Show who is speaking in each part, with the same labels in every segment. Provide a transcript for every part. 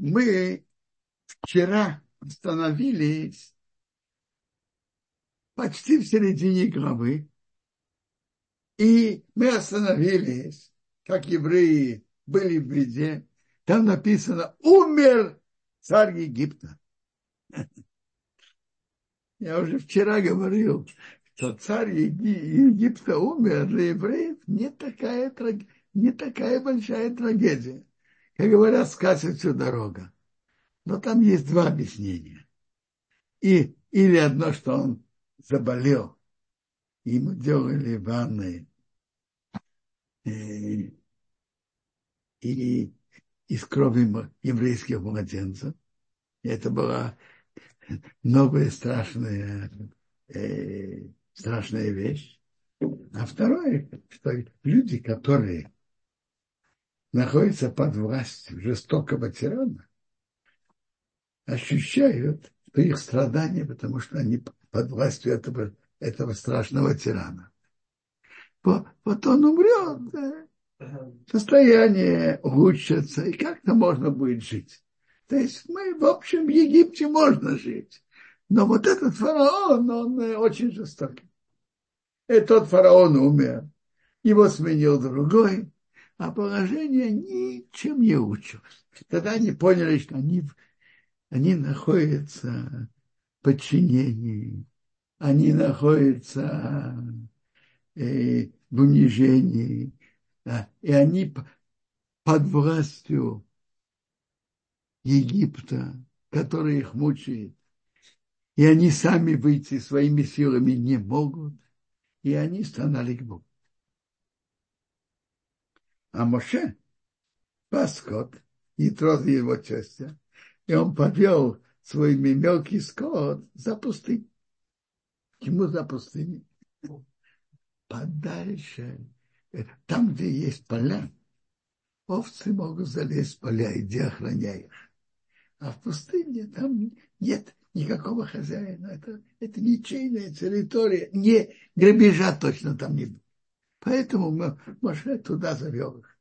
Speaker 1: Мы вчера остановились почти в середине главы, и мы остановились, как евреи были в беде. Там написано «Умер царь Египта». Я уже вчера говорил, что царь Египта умер, для евреев не такая, не такая большая трагедия. Как говорят, скачет всю дорога. Но там есть два объяснения. И, или одно, что он заболел, ему делали ванны, и, и из крови еврейских младенцев. И это была новая страшная, э, страшная вещь. А второе, что люди, которые находятся под властью жестокого тирана, ощущают, что их страдания, потому что они под властью этого, этого страшного тирана. Вот, он умрет, да? состояние улучшится, и как-то можно будет жить. То есть мы, в общем, в Египте можно жить. Но вот этот фараон, он э, очень жестокий. И тот фараон умер. Его сменил другой, а положение ничем не училось. Тогда они поняли, что они, они находятся в подчинении, они находятся э, в унижении, да, и они под властью Египта, который их мучает. И они сами выйти своими силами не могут. И они стонали к Богу. А Моше пас скот, и трот его тестя, и он повел свой мелкий скот за пустыню. Чему за пустыню? Подальше, там, где есть поля, овцы могут залезть в поля, иди охраняй их. А в пустыне там нет никакого хозяина. Это, это ничейная территория. Не грабежа точно там не было. Поэтому мы, Моше туда завел их.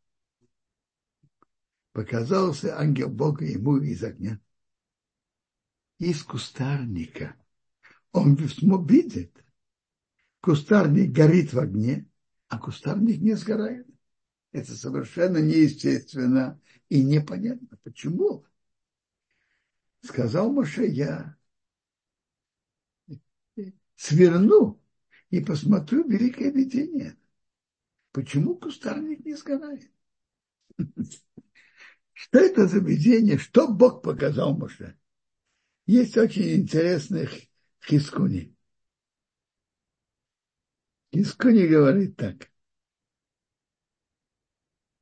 Speaker 1: Показался ангел Бога ему из огня. Из кустарника. Он видит. Кустарник горит в огне, а кустарник не сгорает. Это совершенно неестественно и непонятно. Почему? сказал Моше, я сверну и посмотрю великое видение. Почему кустарник не сгорает? Что это за видение? Что Бог показал Моше? Есть очень интересных хискуни. Хискуни говорит так.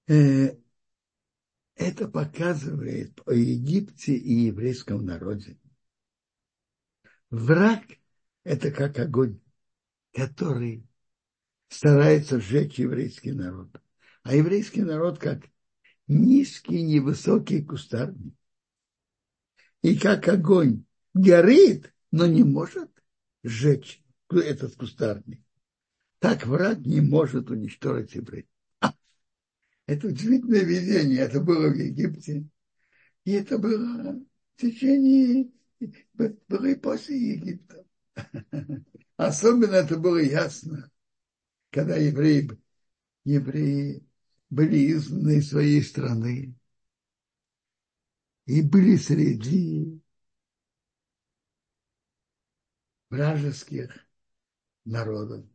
Speaker 1: Э, это показывает о Египте и еврейском народе. Враг – это как огонь, который старается сжечь еврейский народ. А еврейский народ как низкий, невысокий кустарник. И как огонь горит, но не может сжечь этот кустарник. Так враг не может уничтожить евреев. Это удивительное видение. Это было в Египте. И это было в течение, было и после Египта. Особенно это было ясно, когда евреи, евреи были изгнаны из своей страны и были среди вражеских народов,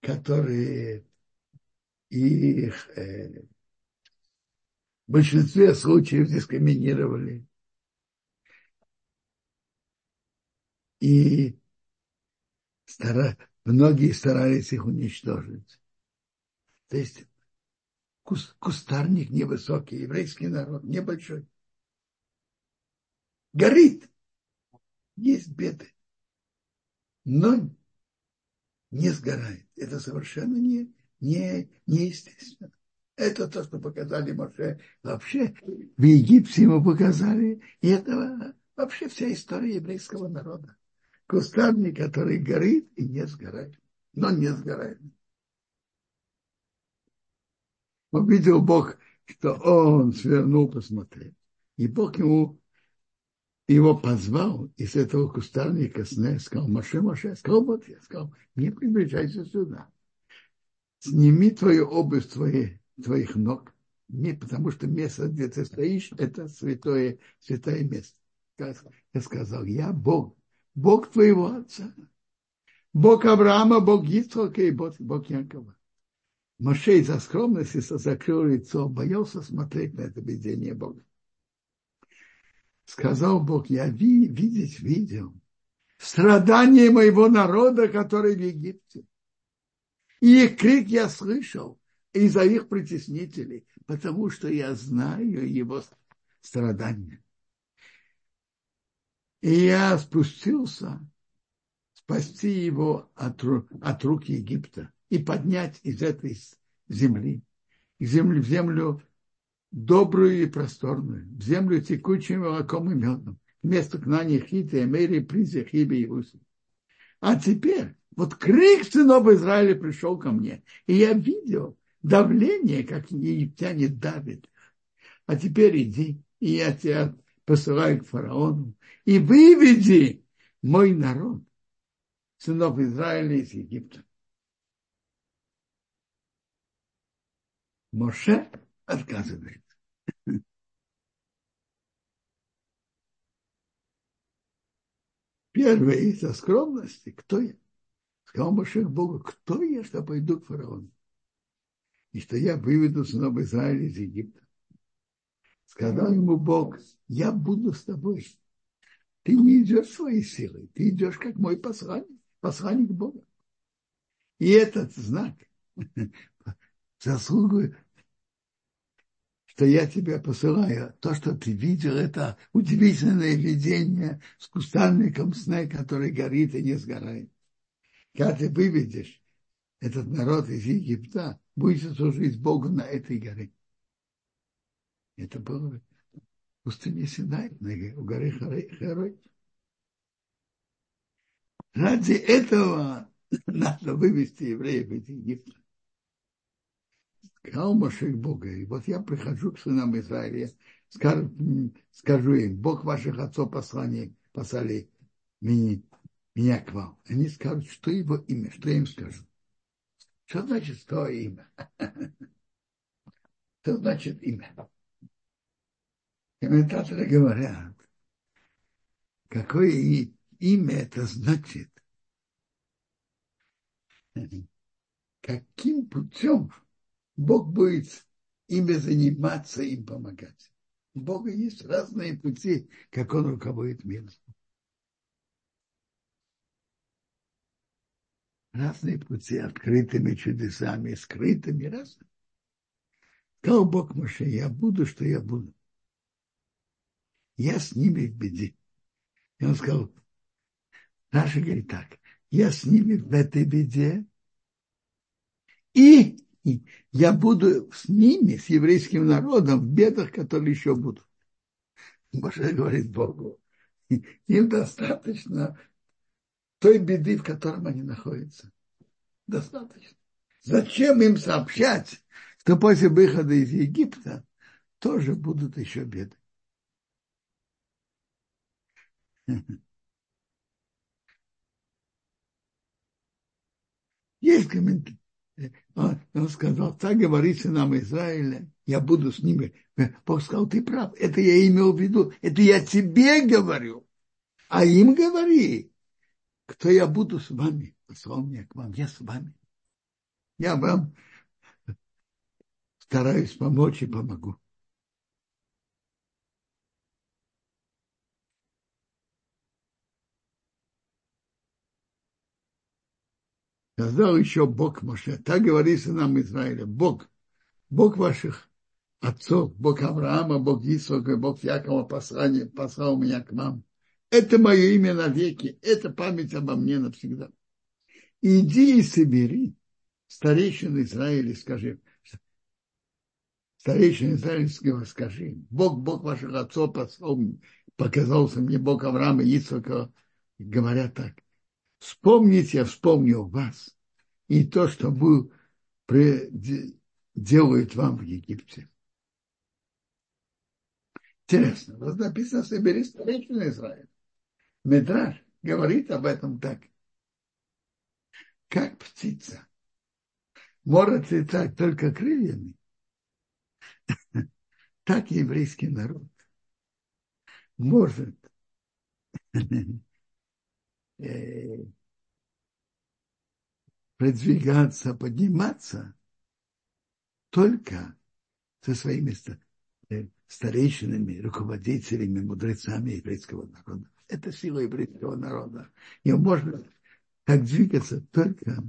Speaker 1: которые их э, в большинстве случаев дискриминировали. И стара, многие старались их уничтожить. То есть куст, кустарник невысокий, еврейский народ небольшой. Горит. Есть беды. Но не сгорает. Это совершенно не, не, неестественно. Это то, что показали Моше. Вообще в Египте ему показали. И это вообще вся история еврейского народа. Кустарник, который горит и не сгорает. Но не сгорает. Увидел Бог что он свернул посмотреть. И Бог ему его позвал из этого кустарника сказал, Маше, Маше, сказал, вот я сказал, не приближайся сюда. Сними твою обувь твои, твоих ног, не потому что место, где ты стоишь, это святое, святое место. Я сказал, я Бог, Бог твоего отца. Бог Авраама, Бог Ицхака и Бог, Бог Якова. Мошей за скромность и закрыл лицо, боялся смотреть на это видение Бога. Сказал Бог, я ви, видеть видел страдания моего народа, который в Египте. И их крик я слышал из-за их притеснителей, потому что я знаю его страдания. И я спустился спасти его от, от рук Египта и поднять из этой земли, землю, в землю добрую и просторную, в землю текучим молоком и медом, вместо Кнани Хита, Эмери, Призе, Хиби и Уси. А теперь, вот крик сынов Израиля пришел ко мне, и я видел давление, как египтяне давят. А теперь иди, и я тебя посылаю к фараону, и выведи мой народ, сынов Израиля из Египта. Моше отказывает. Первое из-за скромности. Кто я? Сказал Моше Богу, кто я, что пойду к фараону? И что я выведу сынов Израиля из Египта. Сказал ему Бог, я буду с тобой. Ты не идешь своей силой, ты идешь как мой посланник, посланник Бога. И этот знак заслугу, что я тебя посылаю. То, что ты видел, это удивительное видение с кустарником сна, который горит и не сгорает. Когда ты выведешь этот народ из Египта, будешь служить Богу на этой горе. Это было в пустыне Синай, у горы Харой. Ради этого надо вывести евреев из Египта. Сказал Маших Бога, и вот я прихожу к сынам Израиля, скажу, скажу им, Бог ваших отцов послание, послали меня, меня к вам. Они скажут, что его имя, что я им скажу. Что значит что имя? Что значит имя? Комментаторы говорят, какое имя это значит? Каким путем Бог будет ими заниматься, им помогать. У Бога есть разные пути, как Он руководит миром. Разные пути, открытыми чудесами, скрытыми, разные. Сказал Бог Моше, я буду, что я буду. Я с ними в беде. И он сказал, Раша говорит так, я с ними в этой беде, и я буду с ними, с еврейским народом, в бедах, которые еще будут. Боже говорит Богу, им достаточно той беды, в котором они находятся. Достаточно. Зачем им сообщать, что после выхода из Египта тоже будут еще беды? Есть комментарий он, сказал, так говорится нам Израиля, я буду с ними. Бог сказал, ты прав, это я имел в виду, это я тебе говорю, а им говори, кто я буду с вами, послал меня к вам, я с вами. Я вам стараюсь помочь и помогу. Сказал еще Бог Моше. Так говорится нам Израиля. Бог, Бог ваших отцов, Бог Авраама, Бог Исаака, Бог Якова послание, послал меня к вам. Это мое имя навеки, это память обо мне навсегда. Иди и собери старейшин Израиля, скажи, старейшин израильского скажи, Бог, Бог ваших отцов послал, показался мне Бог Авраама, Исаака, говоря так, Вспомните, я вспомнил вас и то, что был, делают вам в Египте. Интересно, вот написано «собери старейшину Израиля». Медраж говорит об этом так. Как птица может летать только крыльями, так еврейский народ может э, продвигаться, подниматься только со своими э, старейшинами, руководителями, мудрецами еврейского народа. Это сила еврейского народа. И можно так двигаться только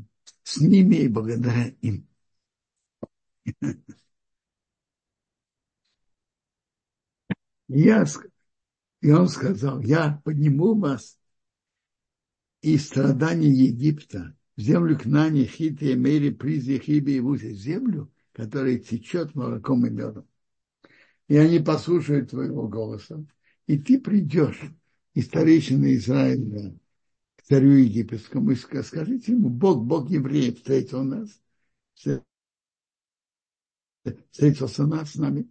Speaker 1: с ними и благодаря им. Я, и он сказал, я подниму вас из страданий Египта в землю к Нане, Хите, Мери, Призе, Хибе и Вузе, землю, которая течет молоком и медом. И они послушают твоего голоса, и ты придешь из старейшины Израиля к царю египетскому и скажите ему, Бог, Бог евреев встретил нас, встретился нас с нами,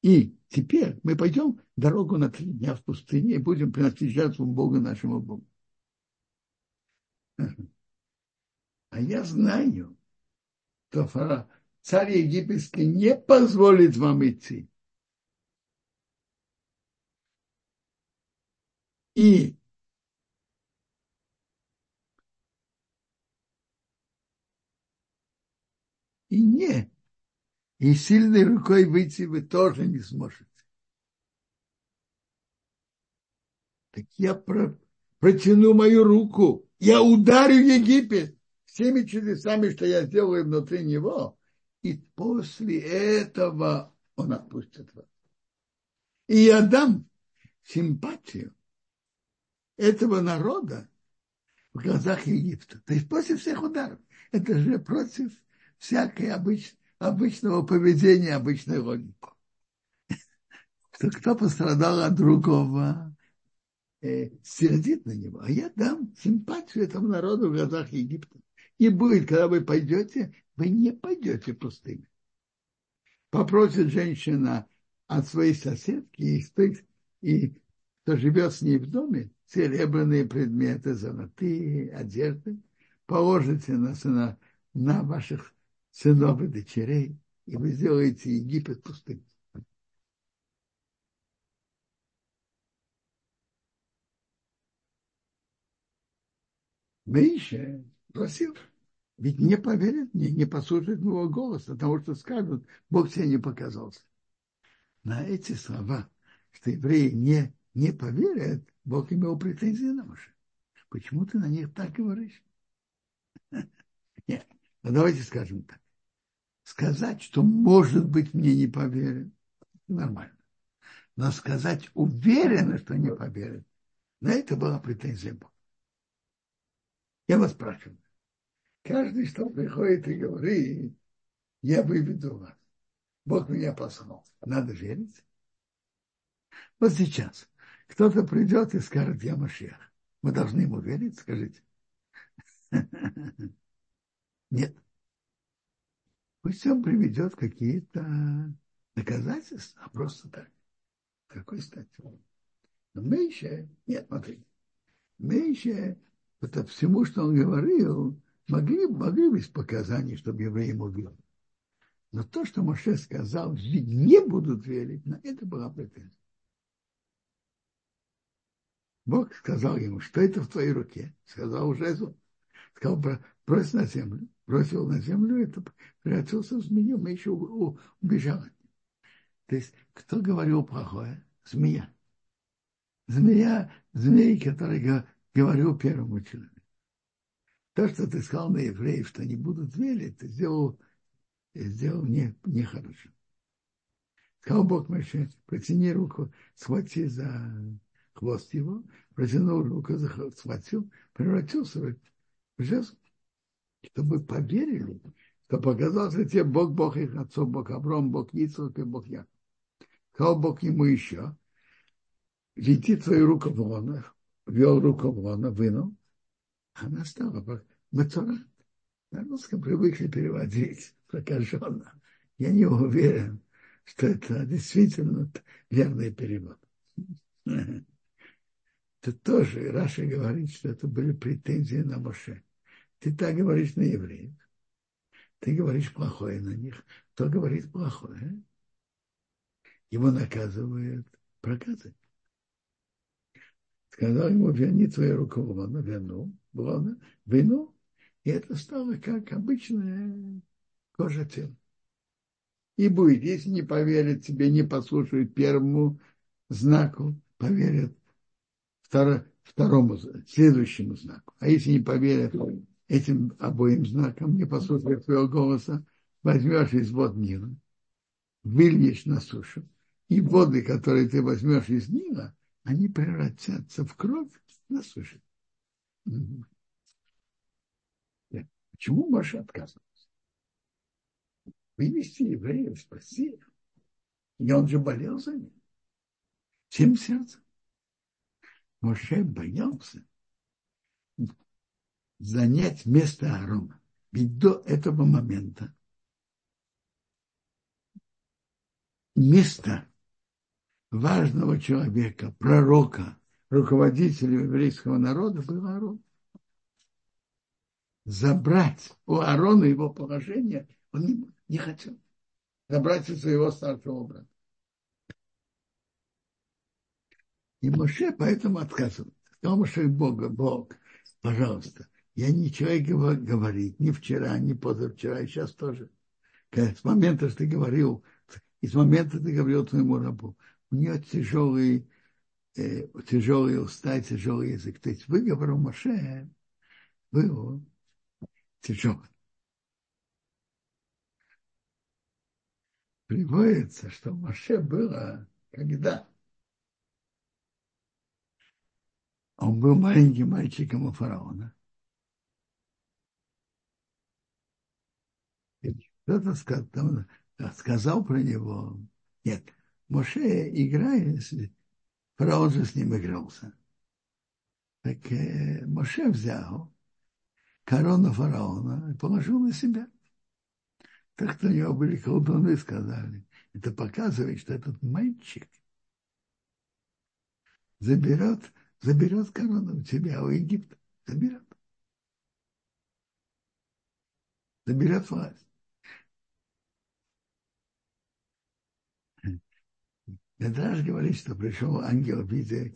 Speaker 1: и теперь мы пойдем дорогу на три дня в пустыне и будем приносить жертву Богу нашему Богу. А я знаю, что царь египетский не позволит вам идти. И и не, и сильной рукой выйти вы тоже не сможете. Так я про, протяну мою руку, я ударю Египет всеми чудесами, что я сделаю внутри него, и после этого он отпустит вас. И я дам симпатию этого народа в глазах Египта. То есть после всех ударов. Это же против всякой обыч, обычного поведения, обычной логики. Кто пострадал от другого, э, сердит на него. А я дам симпатию этому народу в глазах Египта. И будет, когда вы пойдете, вы не пойдете пустыми. Попросит женщина от своей соседки и, и кто живет с ней в доме, серебряные предметы, золотые, одежды, положите на, на, на ваших сынов и дочерей, и вы сделаете Египет пустым. Миша просил, ведь не поверят мне, не послушают моего голоса, потому что скажут, Бог тебе не показался. На эти слова, что евреи не, не поверят, Бог имел претензии на Моше. Почему ты на них так говоришь? Нет. Ну, давайте скажем так. Сказать, что, может быть, мне не поверят, нормально. Но сказать уверенно, что не поверят, на это была претензия Бога. Я вас спрашиваю. Каждый, что приходит и говорит, я выведу вас. Бог меня послал. Надо верить. Вот сейчас кто-то придет и скажет, я Машех. Мы должны ему верить, скажите. Нет. Пусть он приведет какие-то доказательства, а просто так. Какой статью? Но мы еще, нет, смотрите, мы еще, это всему, что он говорил, могли, могли быть показания, чтобы евреи могли. Но то, что Моше сказал, не будут верить, на это была претензия. Бог сказал ему, что это в твоей руке. Сказал уже Сказал, брось на землю. Бросил на землю, это превратился в змею, мы еще убежал от него. То есть, кто говорил плохое? Змея. Змея, змей, который говорил первому человеку. То, что ты сказал на евреев, что они будут верить, ты сделал, сделал не, нехорошо. Сказал Бог Моше, протяни руку, схвати за хвост его, протянул руку, схватил, превратился в жезл, чтобы поверили, что показался тебе Бог, Бог их отцов, Бог Авром, Бог Ицхак и Бог Яков. Сказал Бог ему еще, веди твою руку в лона, ввел руку в лона, вынул, она стала мацурат. На русском привыкли переводить прокаженно. Я не уверен, что это действительно верный перевод. Это тоже Раша говорит, что это были претензии на Моше. Ты так говоришь на евреев. Ты говоришь плохое на них. Кто говорит плохое? Его наказывают проказы. Сказал ему, верни твою руку вон, вину, вон, вину, и это стало как обычная кожа тела. И будет, если не поверят тебе, не послушают первому знаку, поверят второ, второму, следующему знаку. А если не поверят этим обоим знакам, не послушают твоего голоса, возьмешь из вод Нила, выльешь на сушу, и воды, которые ты возьмешь из Нила, они превратятся в кровь на суше. Почему Маша отказывался? Вывести евреев, спасти их. И он же болел за них. Всем сердцем. Моше боялся занять место Аарона. Ведь до этого момента место важного человека, пророка, руководителя еврейского народа был Аарон. Забрать у Аарона его положение он не, не хотел. Забрать у своего старшего брата. И Моше поэтому отказывает. Сказал Моше Бога, Бог, пожалуйста, я ничего и говорить, ни вчера, ни позавчера, и сейчас тоже. С момента, что ты говорил, и с момента ты говорил твоему рабу, у нее тяжелый, э, тяжелые уста тяжелый язык. То есть выговор у Моше был тяжелый. Приводится, что Моше было, когда он был маленьким мальчиком у фараона. Кто-то сказал, сказал про него. Нет, Моше играет, фараон же с ним игрался. Так э, Моше взял корону фараона и положил на себя. Так что у него были колдуны, сказали. Это показывает, что этот мальчик заберет, заберет корону у тебя, у Египта. Заберет. Заберет власть. Медраж говорит, что пришел ангел виде,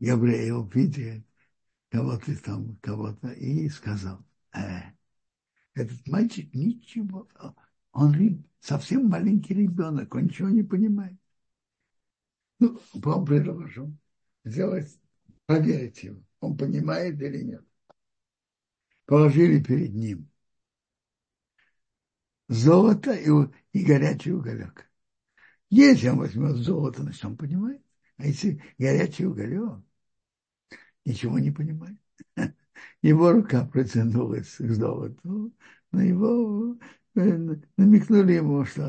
Speaker 1: Гавриил в виде кого-то там, кого-то, и сказал, э, этот мальчик ничего, он совсем маленький ребенок, он ничего не понимает. Ну, он предложил сделать, проверить его, он понимает или нет. Положили перед ним золото и, и горячий уголек. Если он возьмет золото, значит, он понимает. А если горячий уголек, ничего не понимает. Его рука протянулась к золоту, но его э, намекнули ему, что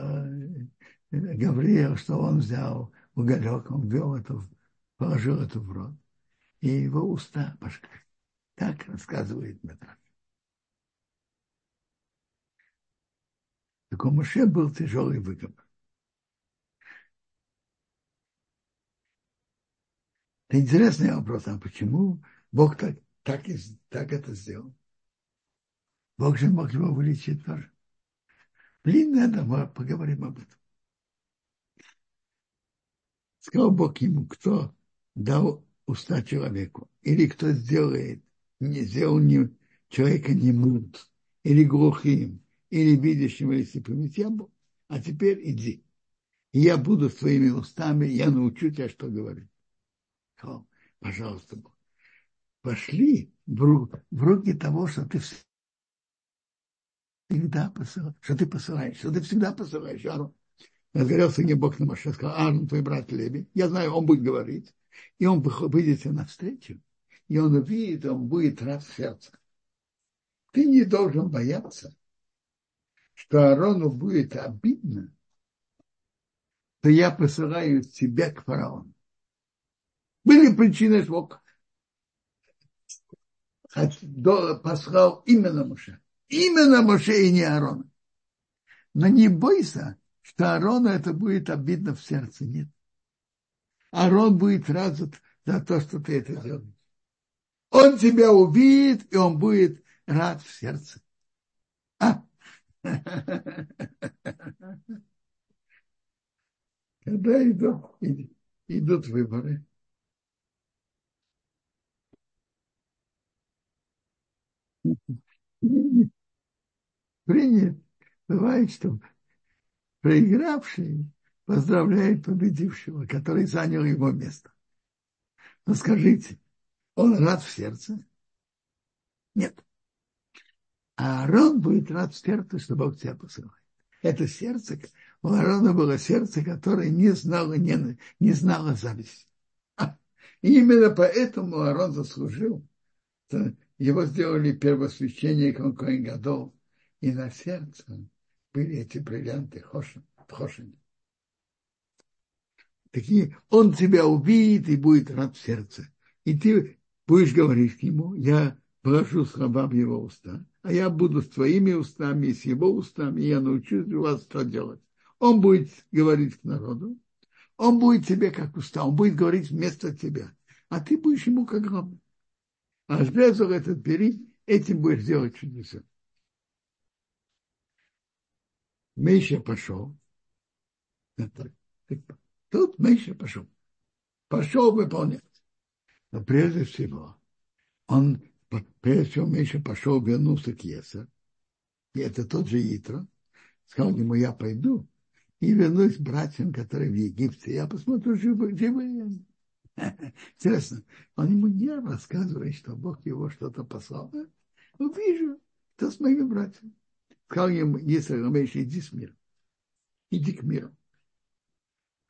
Speaker 1: э, Гавриил, что он взял уголек, он ввел это, положил это в рот, и его уста пошли. Так рассказывает Метраж. Так у Моше был тяжелый выговор. Это интересный вопрос, а почему Бог так, так, и, так это сделал? Бог же мог его вылечить тоже. Надо, мы поговорим об этом. Сказал Бог ему, кто дал уста человеку, или кто сделает, не сделал не, человека немым, или глухим, или видящим, или слепым. Я был. А теперь иди. Я буду с твоими устами, я научу тебя, что говорить сказал, пожалуйста, пошли в руки того, что ты всегда посылаешь, что ты посылаешь, что ты всегда посылаешь, Аарон. Разгорелся не Бог на Маше, сказал, Аарон, твой брат Леви, я знаю, он будет говорить, и он выйдет навстречу, и он увидит, он будет рад в сердце. Ты не должен бояться, что Аарону будет обидно, что я посылаю тебя к фараону. Были причины, что Бог послал именно Моше. Именно Моше и не Аарона. Но не бойся, что Аарону это будет обидно в сердце. Нет. Аарон будет рад за, то, что ты это делаешь. Он тебя увидит, и он будет рад в сердце. А? Когда идут, идут выборы, принят, бывает, что проигравший поздравляет победившего, который занял его место. Но скажите, он рад в сердце? Нет. А Аарон будет рад в сердце, что Бог тебя посылает. Это сердце, у Аарона было сердце, которое не знало, не, не знало зависти. И именно поэтому Аарон заслужил. Его сделали первосвященником Коин Гадол, и на сердце были эти бриллианты Хошин. Такие, он тебя увидит и будет рад в сердце. И ты будешь говорить к нему, я положу с раба в его уста, а я буду с твоими устами с его устами, и я научусь у вас что делать. Он будет говорить к народу, он будет тебе как уста, он будет говорить вместо тебя, а ты будешь ему как раб. А жезл этот бери, этим будешь делать чудеса. Мейша пошел. Тут Мейша пошел. Пошел выполнять. Но прежде всего, он, прежде всего, Миша пошел, вернулся к Еса. И это тот же Итро. Сказал ему, я пойду и вернусь к братьям, которые в Египте. Я посмотрю, живы, живы Интересно, он ему не рассказывает, что Бог его что-то послал. Увижу, кто с моими братьями. Сказал ему, если Рамеш, иди с миром. Иди к миру.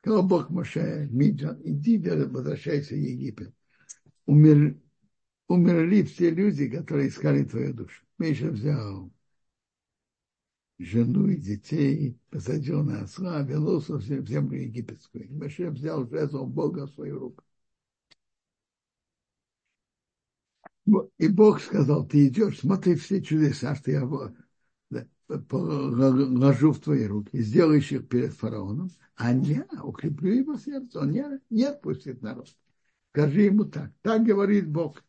Speaker 1: Сказал Бог Моше, Миджан, иди, возвращайся в Египет умер, умерли все люди, которые искали твою душу. Миша взял жену и детей, посадил на осла, вернулся в землю египетскую. Миша взял жезл Бога в свою руку. И Бог сказал, ты идешь, смотри все чудеса, что я ложу в твои руки, сделаешь их перед фараоном, а я укреплю его сердце, он не, не отпустит народ. Скажи ему так. Так говорит Бог.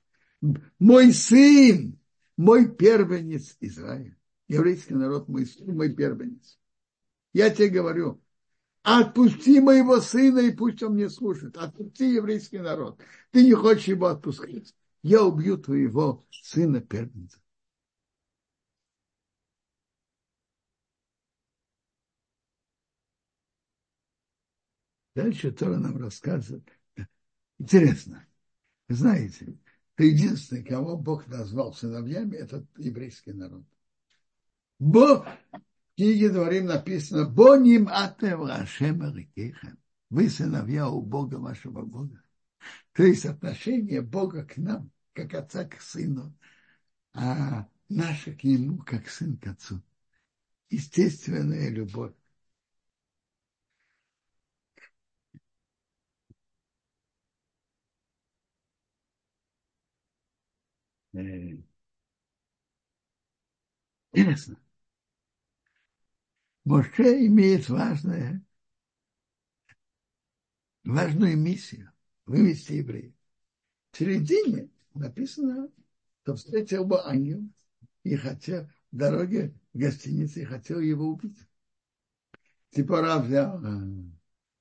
Speaker 1: Мой сын, мой первенец Израиль. Еврейский народ, мой сын, мой первенец. Я тебе говорю, отпусти моего сына, и пусть он мне слушает. Отпусти еврейский народ. Ты не хочешь его отпускать. Я убью твоего сына первенца. Дальше Тора нам рассказывает, Интересно. Знаете, единственный, кого Бог назвал сыновьями, это еврейский народ. Бог, в книге Дворим написано, «Боним Рашем Арикейхем». Вы сыновья у Бога вашего Бога. То есть отношение Бога к нам, как отца к сыну, а наше к нему, как сын к отцу. Естественная любовь. Интересно. Моше имеет важное, важную миссию вывести евреев. В середине написано, что встретил бы ангел и хотел в дороге в гостинице и хотел его убить. Типора взял э,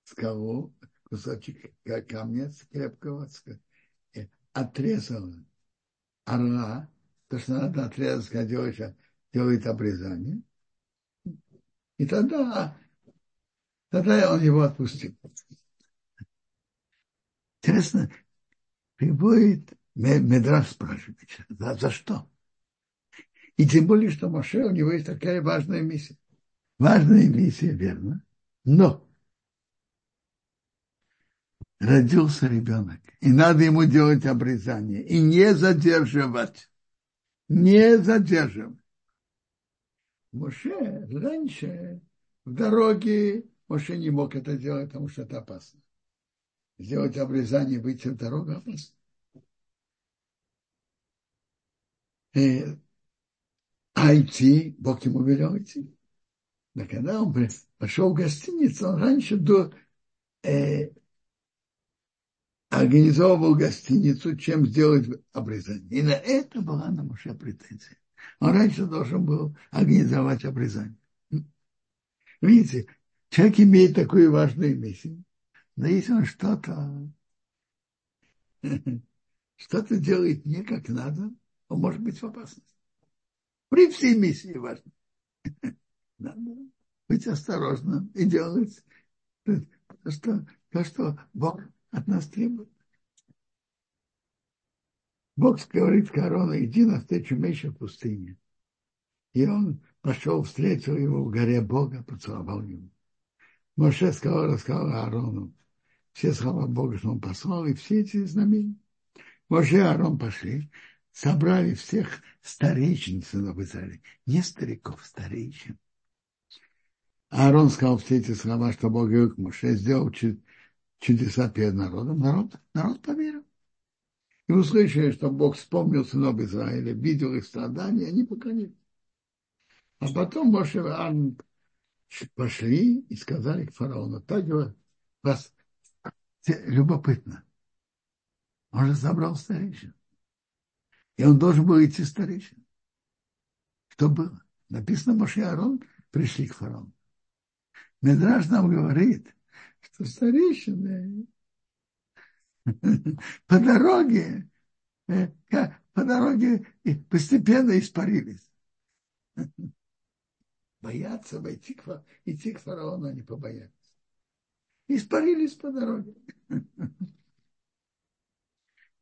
Speaker 1: скалу, кусочек камня крепкого, отрезал орла, то, что надо отрезать, когда делает, делает обрезание. И тогда, тогда он его отпустил. Интересно, приводит Медраж спрашивает, за, за что? И тем более, что Моше, у него есть такая важная миссия. Важная миссия, верно. Но родился ребенок, и надо ему делать обрезание, и не задерживать, не задерживать. Моше раньше в дороге Моше не мог это делать, потому что это опасно. Сделать обрезание, выйти в дорогу опасно. И, а идти, Бог ему велел идти. Но когда он пошел в гостиницу, он раньше до, э, организовывал гостиницу, чем сделать обрезание. И на это была на Моше претензия. Он раньше должен был организовать обрезание. Видите, человек имеет такую важную миссию, но если он что-то что-то делает не как надо, он может быть в опасности. При всей миссии важно. Надо быть осторожным и делать то, что, то, что Бог от нас требует. Бог говорит Корона, иди на встречу Меша в пустыне. И он пошел, встретил его в горе Бога, поцеловал его. Моше сказал, рассказал Аарону все слова Бога, что он послал, и все эти знамения. Моше и Аарон пошли, собрали всех старейшин сынов Израиля. Не стариков, старейшин. Аарон сказал все эти слова, что Бог говорил Моше, сделал чудеса перед народом. Народ, народ поверил. И услышали, что Бог вспомнил сынов Израиля, видел их страдания, они поклонились. А потом Моше Аарон пошли и сказали к фараону, так вас любопытно. Он же забрал старейшин. И он должен был идти старейшин. Что было? Написано, Моше и Арон пришли к фараону. Медраж нам говорит, что старейшины по дороге, э, по дороге постепенно испарились. Боятся войти к, идти к фараону, они побоятся. Испарились по дороге.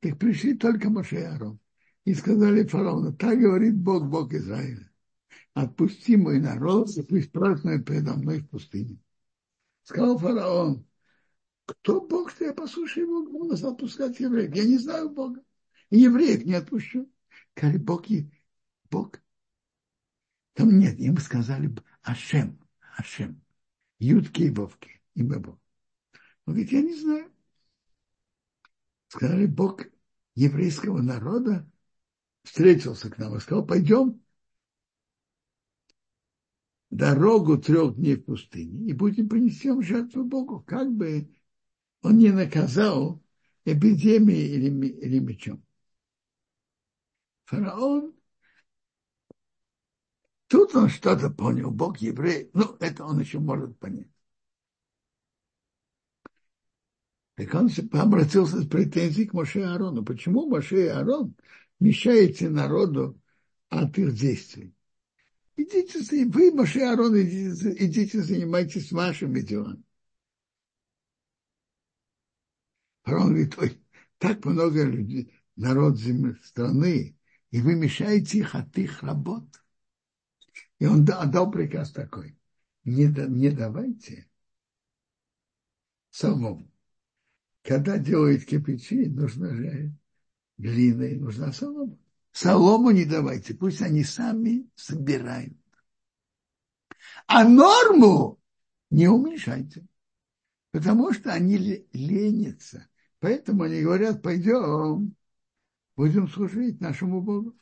Speaker 1: Так пришли только Моше и Арон. И сказали фараону, так говорит Бог, Бог Израиля. Отпусти мой народ, пусть празднует передо мной в пустыне. Сказал фараон, кто Бог, что я послушаю его голос отпускать евреев? Я не знаю Бога. И евреев не отпущу. Сказали, Бог, Бог. Там нет, им сказали Ашем, Ашем. Ютки и Вовки, имя Бог. Он говорит, я не знаю. Сказали, Бог еврейского народа встретился к нам и сказал, пойдем дорогу трех дней в пустыне и будем принесем жертву Богу, как бы он не наказал эпидемией или, или мечом. Фараон, тут он что-то понял, Бог еврей, ну, это он еще может понять. Так он обратился с претензией к Моше и Аарону. Почему Моше и Аарон мешаете народу от их действий? Идите, вы, Моше и Аарон, идите, идите занимайтесь вашими делами. Фараон говорит, ой, так много людей, народ земли, страны, и вы мешаете их от их работ. И он отдал приказ такой, не, не давайте самому когда делают кирпичи, нужна же глина и нужна солома. Солому не давайте, пусть они сами собирают. А норму не уменьшайте, потому что они ленятся. Поэтому они говорят, пойдем, будем служить нашему Богу,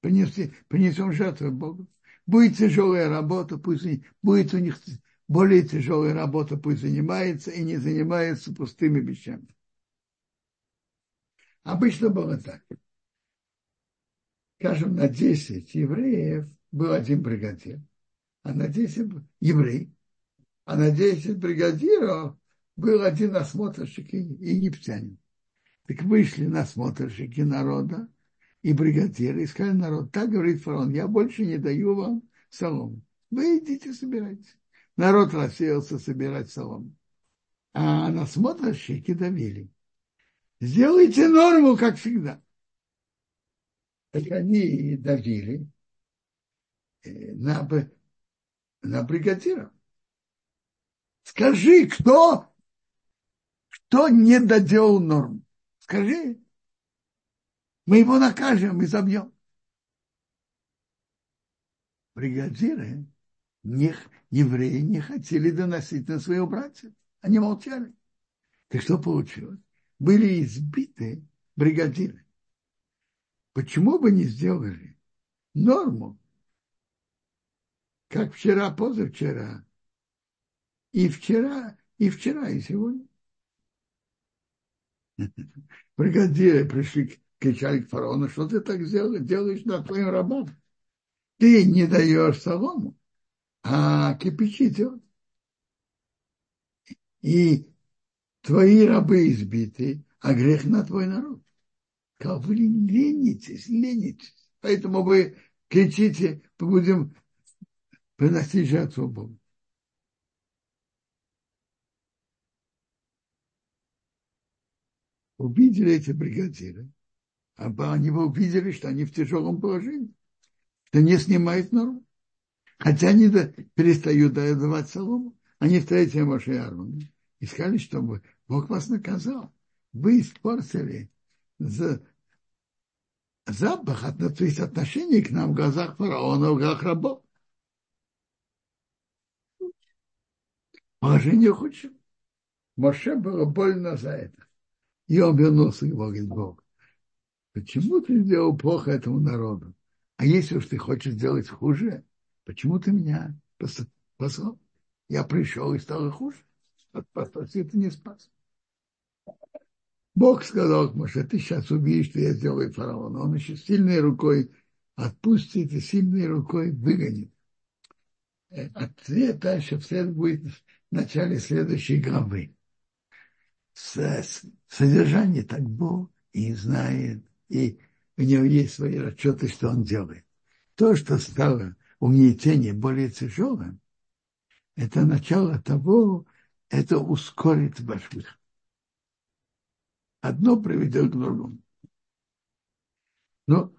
Speaker 1: принесем, принесем жертву Богу. Будет тяжелая работа, пусть будет у них более тяжелая работа пусть занимается и не занимается пустыми вещами. Обычно было так. Скажем, на 10 евреев был один бригадир, а на 10 еврей, а на 10 бригадиров был один осмотрщик и египтянин. Так вышли насмотрщики народа и бригадиры и сказали народ, так говорит фараон, я больше не даю вам солому. Вы идите собирайте народ рассеялся собирать солому. А насмотрщики давили. Сделайте норму, как всегда. Так они давили э, на, на бригадира. Скажи, кто, кто не доделал норму? Скажи. Мы его накажем и забьем. Бригадиры не, евреи не хотели доносить на своих братьев. Они молчали. Так что получилось? Были избиты бригадиры. Почему бы не сделали норму, как вчера, позавчера, и вчера, и вчера, и сегодня. Бригадиры пришли, кричали к фараону, что ты так делаешь, делаешь на твоим рабам? Ты не даешь солому, а кирпичи делать. И твои рабы избиты, а грех на твой народ. Сказал, вы ленитесь, ленитесь. Поэтому вы кричите, будем приносить жертву Богу. Увидели эти бригадиры, а они увидели, что они в тяжелом положении, что не снимают нору. Хотя они перестают давать солому, они встретили Моше Аарона и сказали, чтобы Бог вас наказал. Вы испортили запах, то есть отношение к нам в глазах фараона, в глазах рабов. Положение худшее. Моше было больно за это. И он вернулся к Богу, Бог. Почему ты сделал плохо этому народу? А если уж ты хочешь сделать хуже, почему ты меня послал? Я пришел и стало хуже. Спаси ты не спас. Бог сказал к Моше, ты сейчас увидишь, что я сделаю фараона. Он еще сильной рукой отпустит и сильной рукой выгонит. Ответ дальше вслед будет в начале следующей главы. Содержание так Бог и знает, и у него есть свои расчеты, что он делает. То, что стало угнетение более тяжелым, это начало того, это ускорит ваш выход. Одно приведет к другому. Но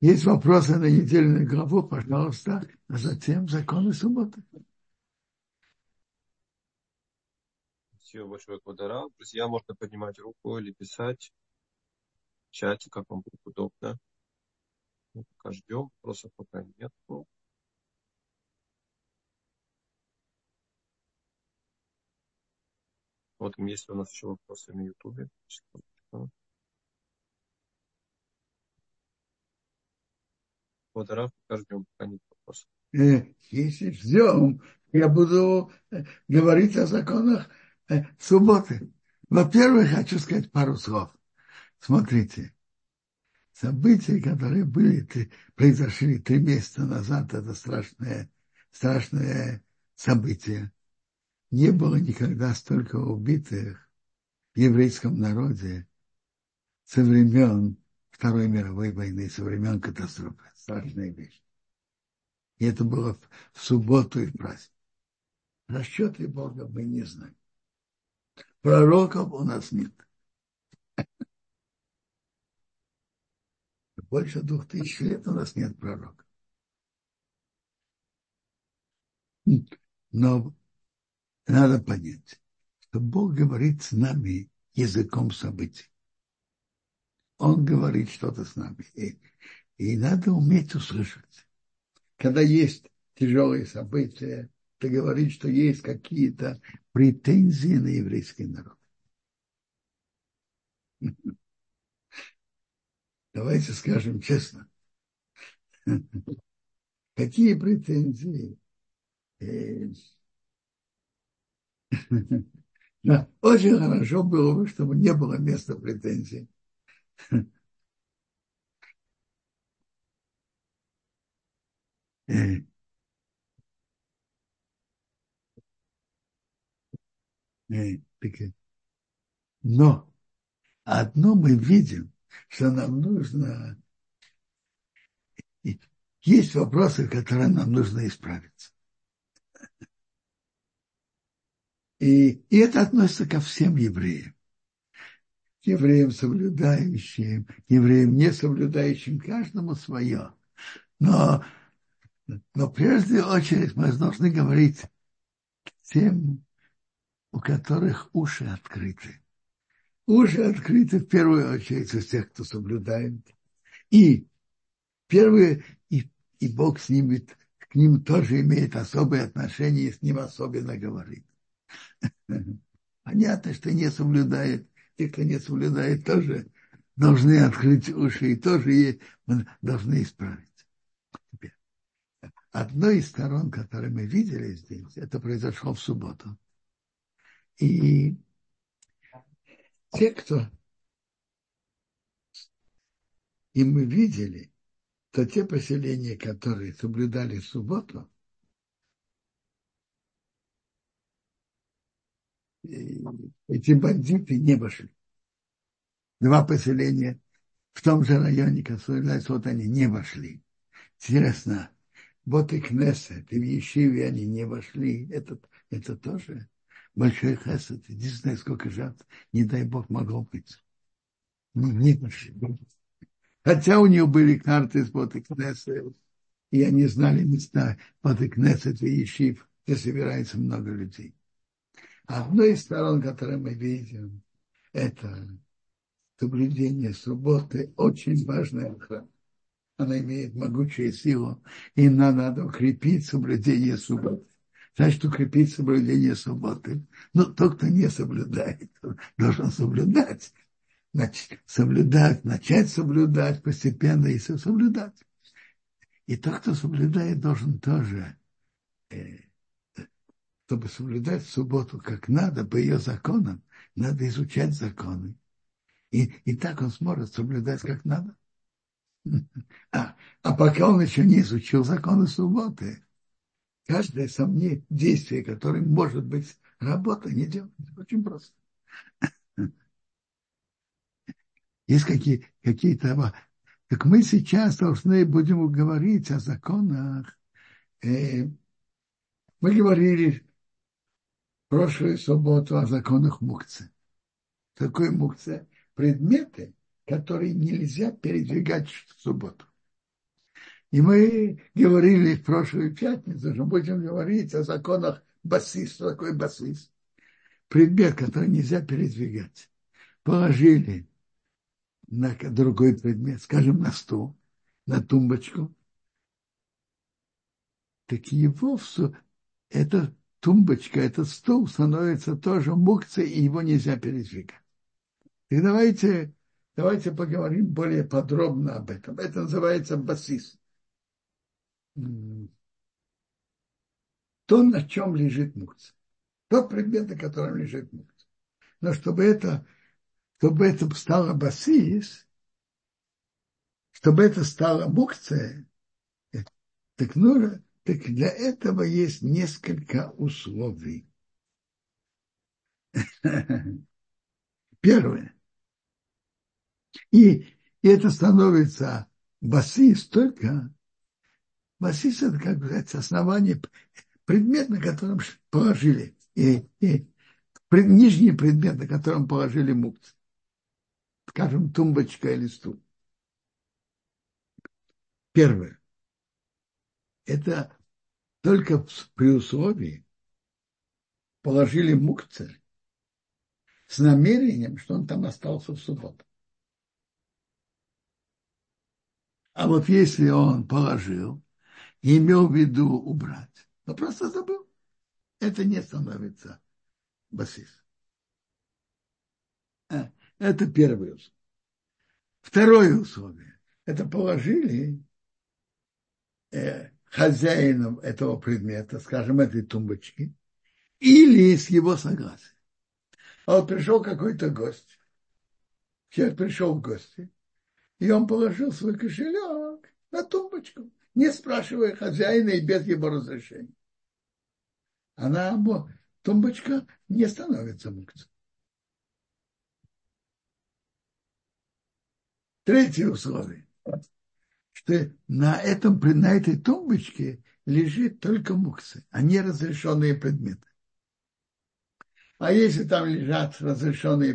Speaker 1: есть вопросы на недельную главу, пожалуйста, а затем законы субботы.
Speaker 2: Спасибо большое, Квадара. Друзья, можно поднимать руку или писать в чате, как вам будет удобно. Мы пока ждем, вопросов пока нет. Вот есть ли у нас еще вопросы на Ютубе. Вот пока ждем, пока нет вопросов.
Speaker 1: Если ждем, я буду э, говорить о законах э, субботы. Во-первых, хочу сказать пару слов. Смотрите, события, которые были, произошли три месяца назад, это страшное, страшное событие не было никогда столько убитых в еврейском народе со времен Второй мировой войны, со времен катастрофы. Страшная вещь. И это было в, субботу и в праздник. Расчеты Бога мы не знаем. Пророков у нас нет. Больше двух тысяч лет у нас нет пророка. Но надо понять, что Бог говорит с нами языком событий. Он говорит что-то с нами. И, и надо уметь услышать. Когда есть тяжелые события, ты говоришь, что есть какие-то претензии на еврейский народ. Давайте скажем честно. Какие претензии? Да, очень хорошо было бы, чтобы не было места претензий. Но одно мы видим, что нам нужно... Есть вопросы, которые нам нужно исправиться. И, и это относится ко всем евреям. Евреям соблюдающим, евреям не соблюдающим, каждому свое. Но, но прежде очередь мы должны говорить тем, у которых уши открыты. Уши открыты в первую очередь у тех, кто соблюдает. И первые, и, и Бог с ними, к ним тоже имеет особое отношение и с ним особенно говорит. Понятно, что не соблюдает. Те, кто не соблюдает, тоже должны открыть уши и тоже должны исправить. Теперь. одной из сторон, которые мы видели здесь, это произошло в субботу. И те, кто и мы видели, то те поселения, которые соблюдали субботу, эти бандиты не вошли. Два поселения в том же районе, который вот они не вошли. Интересно, вот и Кнессет, и в Ешиве они не вошли. Это, это тоже большой хесед. Единственное, сколько жертв, не дай Бог, могло быть. Ну, не вошли. Хотя у них были карты с Боты Кнессет, и они знали места Боты Кнессет и Ешив, где собирается много людей. Одной из сторон, которые мы видим, это соблюдение субботы, очень важная охрана она имеет могучую силу, и нам надо укрепить соблюдение субботы. Значит, укрепить соблюдение субботы. Но тот, кто не соблюдает, должен соблюдать. Значит, соблюдать, начать соблюдать постепенно и соблюдать. И тот, кто соблюдает, должен тоже, э, чтобы соблюдать субботу как надо, по ее законам, надо изучать законы. И, и так он сможет соблюдать как надо. А, а пока он еще не изучил законы субботы, каждое сомнение, действие, которое может быть работа, не делать. Очень просто. Есть какие, какие-то... Так мы сейчас должны будем говорить о законах. Э, мы говорили прошлую субботу о законах мукцы. Такой мукцы предметы, которые нельзя передвигать в субботу. И мы говорили в прошлую пятницу, что будем говорить о законах басис. Что такое басис? Предмет, который нельзя передвигать. Положили на другой предмет, скажем, на стол, на тумбочку. Так его, эта тумбочка, этот стол становится тоже мукцией, и его нельзя передвигать. И давайте Давайте поговорим более подробно об этом. Это называется басис. То, на чем лежит мукция. Тот предмет, на котором лежит мукция. Но чтобы это, чтобы это стало басис, чтобы это стало мукция, так, нужно, так для этого есть несколько условий. Первое. И, и это становится басис только басис это, как сказать, основание, предмет, на котором положили, и, и пред, нижний предмет, на котором положили мукцы. Скажем, тумбочка или стул. Первое. Это только при условии положили мукцы с намерением, что он там остался в субботу. А вот если он положил имел в виду убрать, но просто забыл, это не становится басис. А, это первое условие. Второе условие. Это положили э, хозяином этого предмета, скажем, этой тумбочки, или с его согласия. А вот пришел какой-то гость. Человек пришел в гости, и он положил свой кошелек на тумбочку, не спрашивая хозяина и без его разрешения. Она, тумбочка не становится мукцией. Третье условие, что на, этом, на этой тумбочке лежит только муксы, а не разрешенные предметы. А если там лежат разрешенные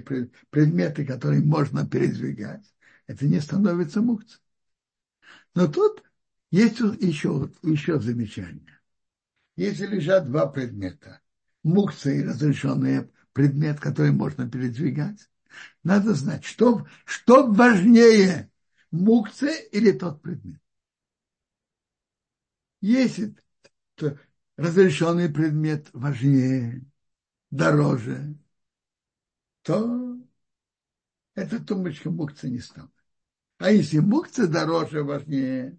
Speaker 1: предметы, которые можно передвигать, это не становится мукцией. Но тут есть еще, еще замечание. Если лежат два предмета, мукция и разрешенный предмет, который можно передвигать, надо знать, что, что важнее, мукция или тот предмет. Если разрешенный предмет важнее, дороже, то эта тумбочка мукция не стала. А если мукция дороже, важнее,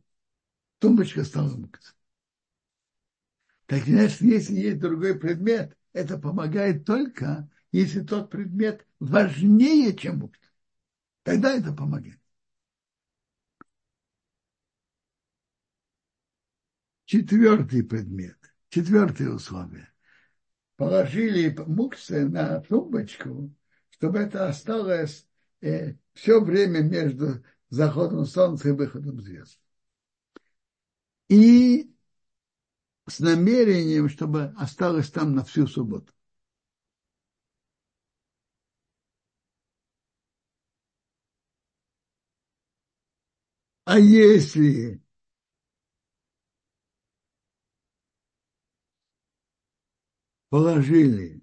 Speaker 1: тумбочка стала мукция. Так значит, если есть другой предмет, это помогает только, если тот предмет важнее, чем мукта. Тогда это помогает. Четвертый предмет, четвертое условие. Положили муксы на тумбочку, чтобы это осталось э, все время между заходом солнца и выходом звезд. И с намерением, чтобы осталось там на всю субботу. А если положили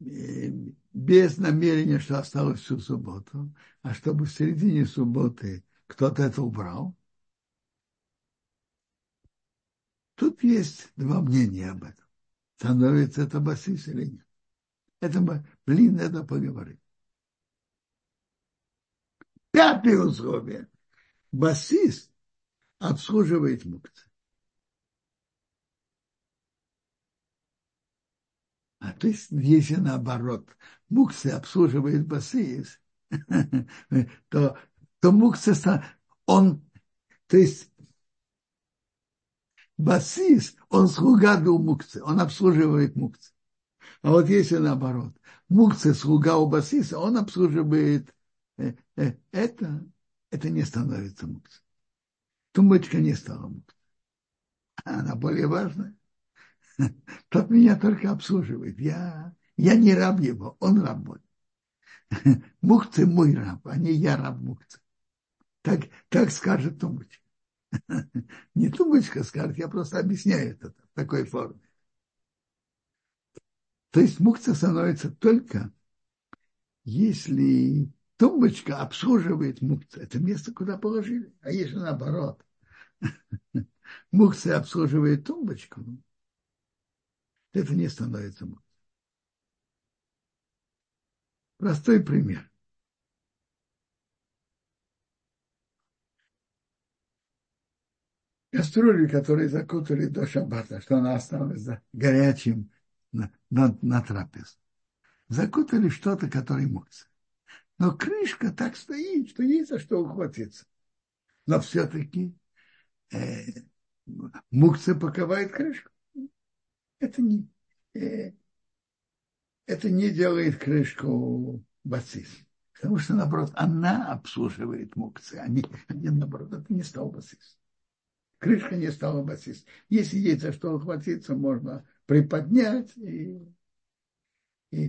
Speaker 1: э, без намерения, что осталось всю субботу, а чтобы в середине субботы кто-то это убрал. Тут есть два мнения об этом. Становится это басис или нет. Это, блин, это поговорить. Пятое условие. Басис обслуживает мукцы. А то есть, если наоборот, муксы обслуживает басис, то, то муксы, он, то есть, басис, он слуга у мукцы, он обслуживает мукцы. А вот если наоборот, мукцы слуга у басиса, он обслуживает э, э, это, это не становится мукцей. Тумбочка не стала мукцей. Она более важная. Тот меня только обслуживает. Я, я не раб его, он раб мой. Мухцы мой раб, а не я раб Мухцы. Так, так скажет тумбочка. Не тумбочка скажет, я просто объясняю это в такой форме. То есть мукца становится только, если тумбочка обслуживает мукца. Это место, куда положили. А если наоборот, мукца обслуживает тумбочку, это не становится мукцей. Простой пример. Кастрюли, которые закутали до шаббата, что она осталась горячим на, на, на трапез. Закутали что-то, которое мукция. Но крышка так стоит, что есть за что ухватиться. Но все-таки э, мукция покрывает крышку это не, э, это не делает крышку бацис. Потому что, наоборот, она обслуживает мукцы, а не, а не наоборот, это не стал басис. Крышка не стала басис. Если есть за что ухватиться, можно приподнять, и, и,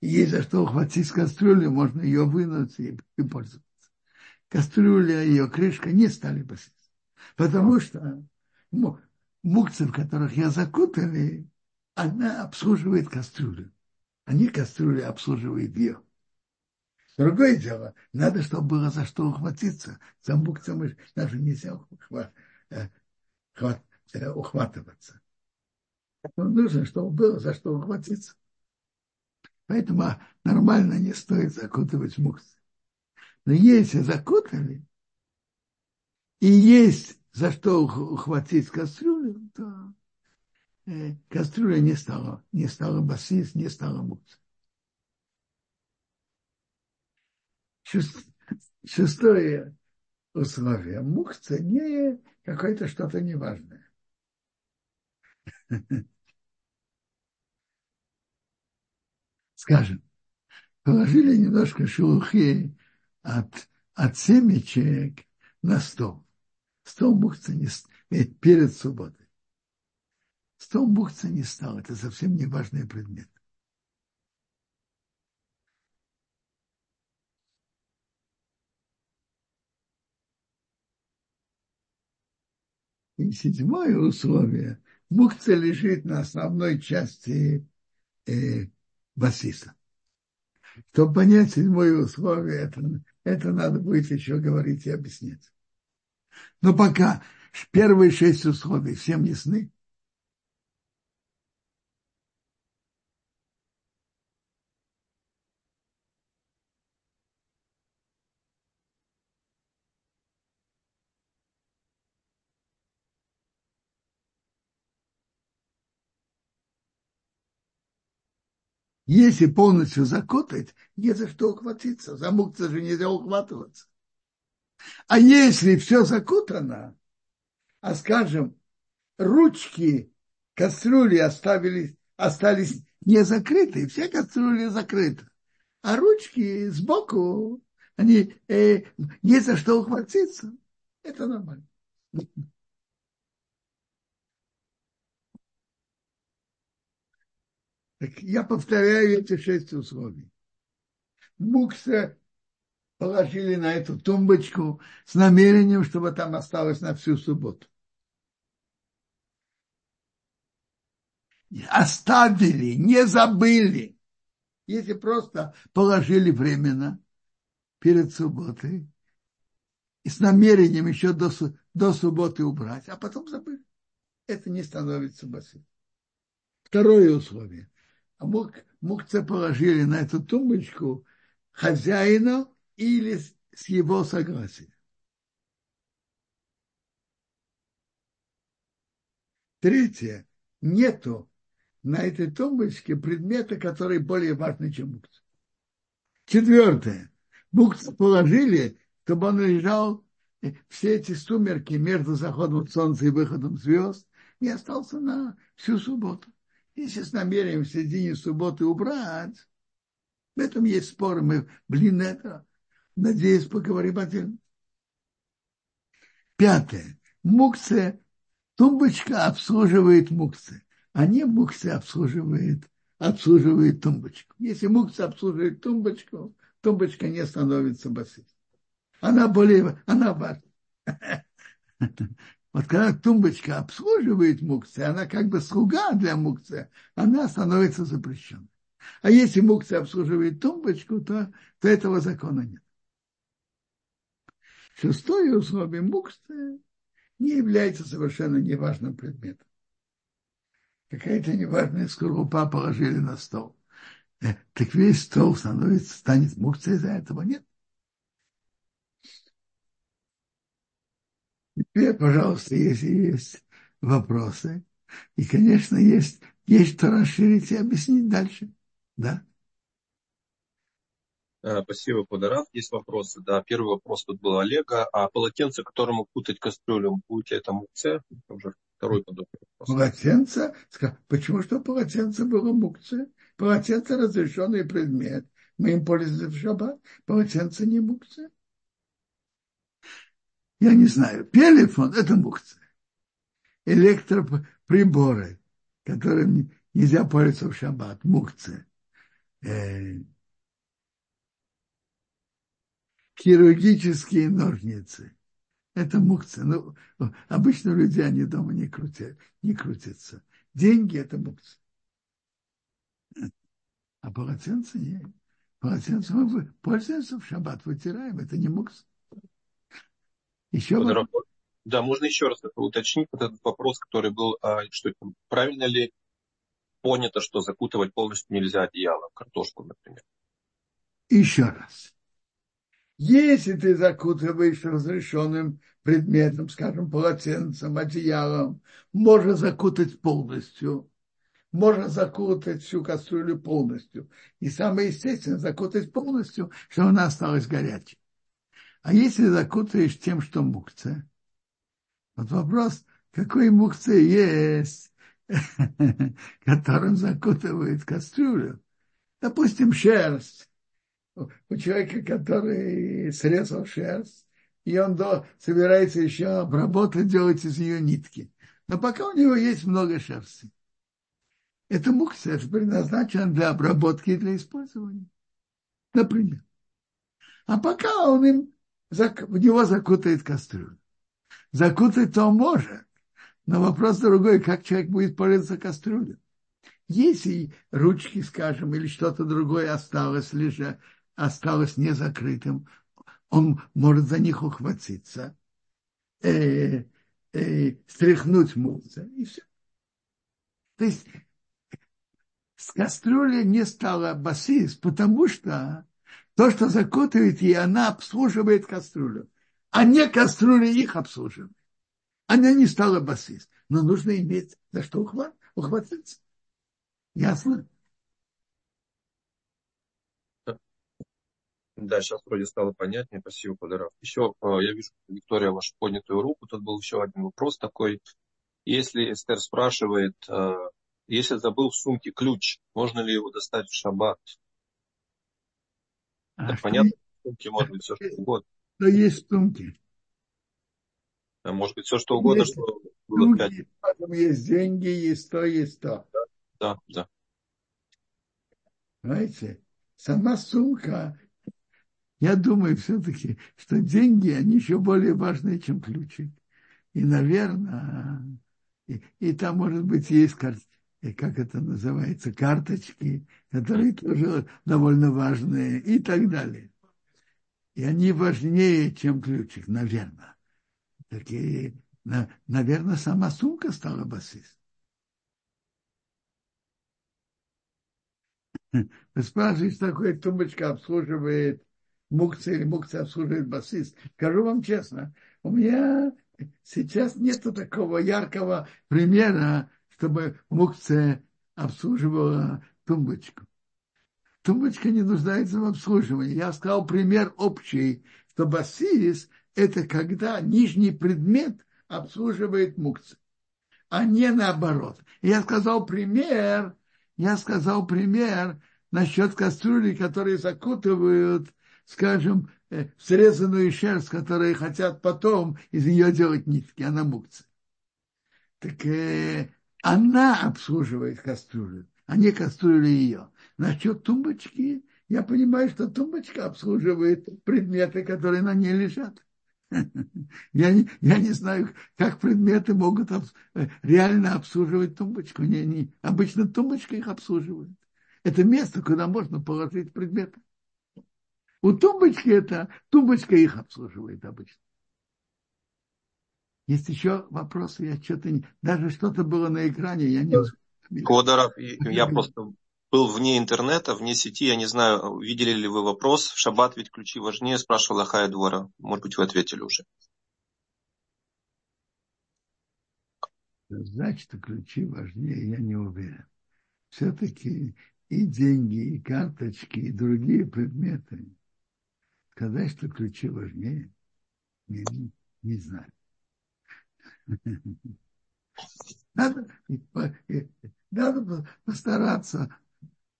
Speaker 1: и есть за что ухватить кастрюлю, можно ее вынуть и, и пользоваться. Кастрюля и ее крышка не стали басис. Потому что мукцы, в которых я закутали, она обслуживает кастрюлю. А не кастрюля обслуживает ее. Другое дело, надо, чтобы было за что ухватиться. За мукцем даже нельзя ухват, э, хват, э, ухватываться. Но нужно, чтобы было за что ухватиться. Поэтому нормально не стоит закутывать мукцы. Но если закутали, и есть за что ухватить кастрюлю, то э, кастрюля не стала, не стала басис, не стала мукса. Шестое условие. Мукца не какое-то что-то неважное. Скажем, положили немножко шелухи от, от семечек на стол. Стол бухца не э, перед субботой. Стол бухца не стал. Это совсем не важный предмет. И седьмое условие. Мукца лежит на основной части э, басиса. Чтобы понять седьмое условие, это, это надо будет еще говорить и объяснять. Но пока первые шесть условий всем ясны. Если полностью закутать, не за что ухватиться. За мукцию же нельзя ухватываться. А если все закутано, а скажем, ручки кастрюли оставили, остались не закрыты, все кастрюли закрыты, а ручки сбоку, они э, не за что ухватиться, это нормально. Так я повторяю эти шесть условий. Мукса положили на эту тумбочку с намерением, чтобы там осталось на всю субботу. Оставили, не забыли. Если просто положили временно перед субботой и с намерением еще до, до субботы убрать, а потом забыли, это не становится бассейном. Второе условие. А мук, мукце положили на эту тумбочку хозяину или с его согласия. Третье. Нету на этой тумбочке предмета, который более важный, чем мукс. Четвертое. Мукс положили, чтобы он лежал э, все эти сумерки между заходом солнца и выходом звезд и остался на всю субботу. Если с намерением в середине субботы убрать, в этом есть споры. Мы, блин, это Надеюсь, поговорим отдельно. Пятое. Мукция. Тумбочка обслуживает мукция, а не мукция обслуживает, обслуживает тумбочку. Если мукция обслуживает тумбочку, тумбочка не становится бассейном. Она более, она важна. Вот когда тумбочка обслуживает мукция, она как бы слуга для мукция, она становится запрещенной. А если мукция обслуживает тумбочку, то, то этого закона нет. Шестое условие мукса не является совершенно неважным предметом. Какая-то неважная скорлупа положили на стол. Э, так весь стол становится, станет мукцией из-за этого. Нет. Теперь, пожалуйста, если есть вопросы. И, конечно, есть, есть что расширить и объяснить дальше. Да.
Speaker 2: Э, спасибо, Подарав. Есть вопросы. Да, первый вопрос тут был Олега. А полотенце, которому кутать кастрюлю, будете это мукце? Уже второй подобный
Speaker 1: вопрос. Полотенце? Почему что полотенце было мукце? Полотенце разрешенный предмет. Мы им пользуемся в шаббат. Полотенце не мукце. Я не знаю. Телефон – это мукце. Электроприборы, которым нельзя пользоваться в шаббат. Мукце. Э, хирургические ножницы. Это мукцы. Ну, обычно люди, они дома не крутят, не крутятся. Деньги – это мукцы. А полотенце нет. Полотенце мы пользуемся в шаббат, вытираем. Это не мукс.
Speaker 2: Еще вопрос? Да, можно еще раз уточнить вот этот вопрос, который был, а, что правильно ли понято, что закутывать полностью нельзя одеялом, картошку, например?
Speaker 1: Еще раз. Если ты закутываешь разрешенным предметом, скажем, полотенцем, одеялом, можно закутать полностью. Можно закутать всю кастрюлю полностью. И самое естественное, закутать полностью, чтобы она осталась горячей. А если закутаешь тем, что мукция, вот вопрос, какой мукция есть, которым закутывает кастрюлю. Допустим, шерсть у человека, который срезал шерсть, и он до, собирается еще обработать, делать из нее нитки. Но пока у него есть много шерсти. Это муксер предназначен для обработки и для использования. Например. А пока он им, в него закутает кастрюлю. Закутать то он может. Но вопрос другой, как человек будет пользоваться кастрюлей. Если ручки, скажем, или что-то другое осталось, лежа, осталось незакрытым, он может за них ухватиться, э, э, стряхнуть мусор, и все. То есть с кастрюли не стала басист, потому что то, что закутывает ей, она обслуживает кастрюлю, а не кастрюля их обслуживает. Она не стала басист, но нужно иметь за что ухватиться. Ясно?
Speaker 2: Да, сейчас вроде стало понятнее. Спасибо, Подарав. Еще э, я вижу, Виктория, вашу поднятую руку. Тут был еще один вопрос такой. Если Эстер спрашивает, э, если забыл в сумке ключ, можно ли его достать в шаббат? А да, понятно, в сумке может быть все, что угодно.
Speaker 1: Что есть в сумке?
Speaker 2: А может быть все, что угодно, есть, что было пять.
Speaker 1: Есть деньги, есть то, есть то.
Speaker 2: Да, да. да.
Speaker 1: Понимаете? Сама сумка, я думаю все-таки, что деньги, они еще более важные, чем ключик. И, наверное, и, и там, может быть, есть карта как это называется, карточки, которые тоже довольно важные и так далее. И они важнее, чем ключик, наверное. Такие, на, наверное, сама сумка стала басист. Вы спрашиваете, что такое тумбочка обслуживает мукца или мукца обслуживает басист. Скажу вам честно, у меня сейчас нету такого яркого примера, чтобы мукция обслуживала тумбочку. Тумбочка не нуждается в обслуживании. Я сказал пример общий, что басис – это когда нижний предмет обслуживает мукция, а не наоборот. Я сказал пример, я сказал пример насчет кастрюли, которые закутывают, скажем, э, срезанную шерсть, которые хотят потом из нее делать нитки, она мукция. Так э, она обслуживает кастрюлю, а не кастрюля ее. Насчет тумбочки, я понимаю, что тумбочка обслуживает предметы, которые на ней лежат. Я не, я не знаю, как предметы могут об, реально обслуживать тумбочку. Не, не, обычно тумбочка их обслуживает. Это место, куда можно положить предметы. У тумбочки это, тумбочка их обслуживает обычно. Есть еще вопросы, я что-то не... Даже что-то было на экране, я не
Speaker 2: Кодоров, я просто был вне интернета, вне сети, я не знаю, видели ли вы вопрос. В шаббат ведь ключи важнее, спрашивал Ахая Двора. Может быть, вы ответили уже.
Speaker 1: Значит, ключи важнее, я не уверен. Все-таки и деньги, и карточки, и другие предметы. Сказать, что ключи важнее, не, не, знаю. Надо, надо постараться,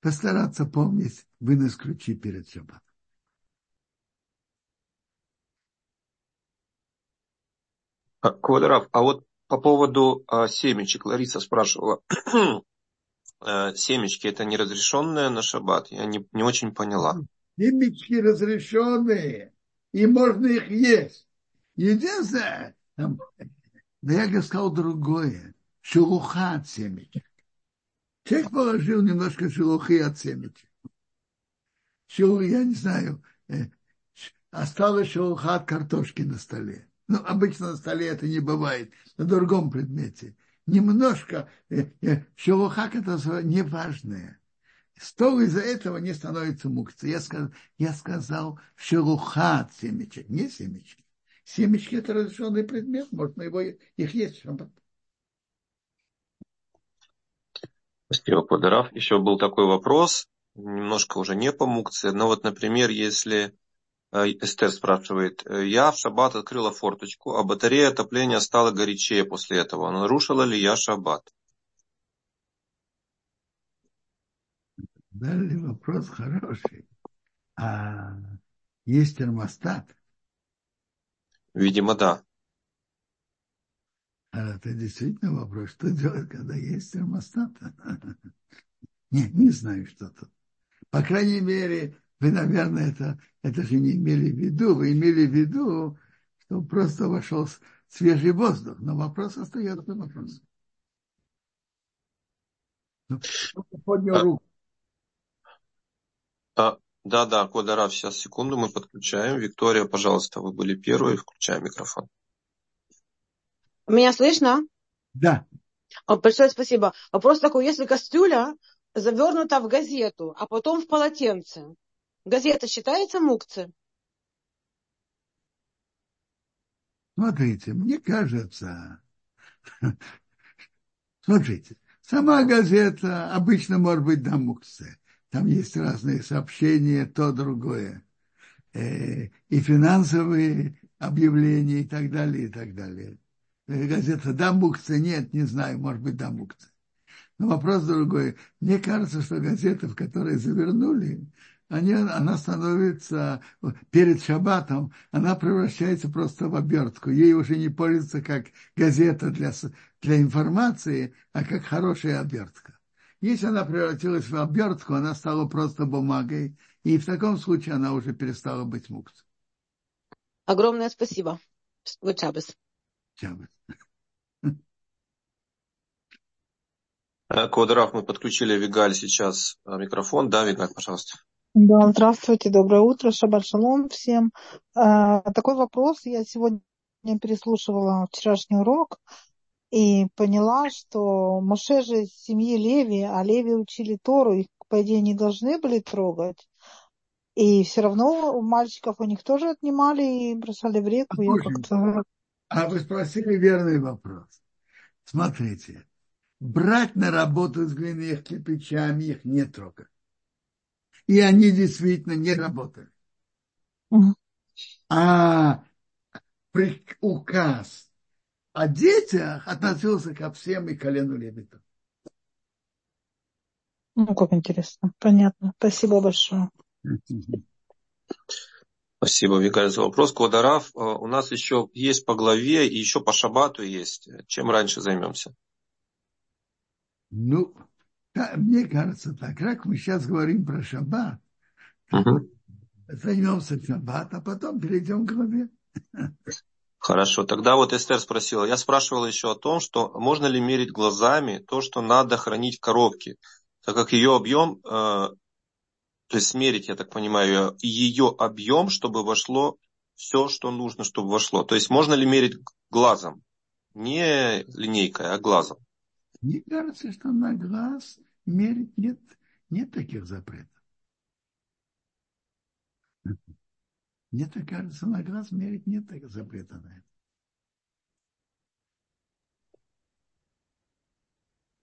Speaker 1: постараться помнить вынос ключи перед шаббатом.
Speaker 2: Квадрат, а вот по поводу а, семечек, Лариса спрашивала, а, семечки это неразрешенное на шаббат? Я не, не очень поняла.
Speaker 1: Семечки разрешенные, и можно их есть. Единственное, но я сказал другое. Шелуха от семечек. Человек положил немножко шелухи от семечек. Шелух, я не знаю, э, осталась шелуха от картошки на столе. Ну, обычно на столе это не бывает, на другом предмете. Немножко э, э, шелуха это неважное. Стол из-за этого не становится мукцией. Я сказал, я сказал шелуха семечек, не семечки. Семечки – это разрешенный предмет, можно его, их есть.
Speaker 2: Спасибо, Подарав. Еще был такой вопрос, немножко уже не по мукции, но вот, например, если э, Эстер спрашивает, «Э, я в шаббат открыла форточку, а батарея отопления стала горячее после этого. Нарушила ли я шаббат?
Speaker 1: Дали вопрос хороший. А есть термостат,
Speaker 2: Видимо, да.
Speaker 1: А это действительно вопрос, что делать, когда есть термостат? Не, не знаю, что тут. По крайней мере, вы, наверное, это, это же не имели в виду. Вы имели в виду, что просто вошел свежий воздух. Но вопрос остается вопрос.
Speaker 2: Ну, поднял руку. А, да, да, Квадарав, сейчас секунду, мы подключаем. Виктория, пожалуйста, вы были первые, включаем микрофон.
Speaker 3: Меня слышно?
Speaker 1: Да.
Speaker 3: Большое спасибо. Вопрос такой, если кастрюля завернута в газету, а потом в полотенце, газета считается мукцы?
Speaker 1: Смотрите, мне кажется, смотрите, сама газета обычно может быть до мукцы. Там есть разные сообщения, то, другое. э, и финансовые объявления и так далее, и так далее. Э, газета «Дамбукция» нет, не знаю, может быть, «Дамбукция». Но вопрос другой. Мне кажется, что газеты, в которые завернули, они, она становится перед шаббатом, она превращается просто в обертку. Ей уже не пользуется как газета для, для информации, а как хорошая обертка. Если она превратилась в обертку, она стала просто бумагой, и в таком случае она уже перестала быть мукс.
Speaker 3: Огромное спасибо. Good Shabbos.
Speaker 1: Shabbos.
Speaker 2: Квадраф, мы подключили Вигаль сейчас микрофон. Да, Вигаль, пожалуйста.
Speaker 4: Да, здравствуйте, доброе утро, шаббат шалом всем. А, такой вопрос, я сегодня переслушивала вчерашний урок и поняла, что Моше же из семьи Леви, а Леви учили Тору, их, по идее, не должны были трогать. И все равно у мальчиков у них тоже отнимали и бросали в реку. Я как-то...
Speaker 1: А вы спросили верный вопрос. Смотрите, брать на работу с глиняными кирпичами их не трогать и они действительно не работали. А указ о детях относился ко всем и колену левиту.
Speaker 4: Ну, как интересно. Понятно. Спасибо большое.
Speaker 2: Спасибо, Викалий, за вопрос. Квадараф, э, у нас еще есть по главе и еще по шабату есть. Чем раньше займемся?
Speaker 1: Ну, мне кажется так, как мы сейчас говорим про шаббат, угу. займемся шаббат, а потом перейдем к главе.
Speaker 2: Хорошо, тогда вот Эстер спросила, я спрашивал еще о том, что можно ли мерить глазами то, что надо хранить в коробке, так как ее объем, э, то есть смерить, я так понимаю, ее объем, чтобы вошло все, что нужно, чтобы вошло. То есть можно ли мерить глазом, не линейкой, а глазом?
Speaker 1: Мне кажется, что на глаз мерить нет, нет таких запретов. Мне так кажется, на глаз мерить нет таких запретов на это.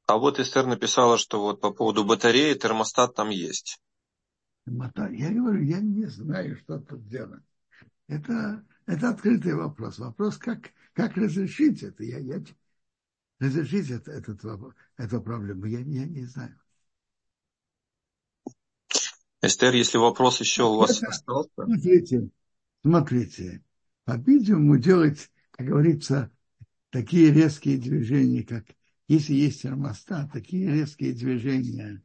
Speaker 2: А вот Эстер написала, что вот по поводу батареи термостат там есть.
Speaker 1: Я говорю, я не знаю, что тут делать. Это, это открытый вопрос. Вопрос, как, как разрешить это. Я, я, разрешить это, этот, эту проблему, я, я не знаю.
Speaker 2: Эстер, если вопрос еще у вас это, остался.
Speaker 1: Смотрите, смотрите. По-видимому, делать, как говорится, такие резкие движения, как если есть термостат, такие резкие движения,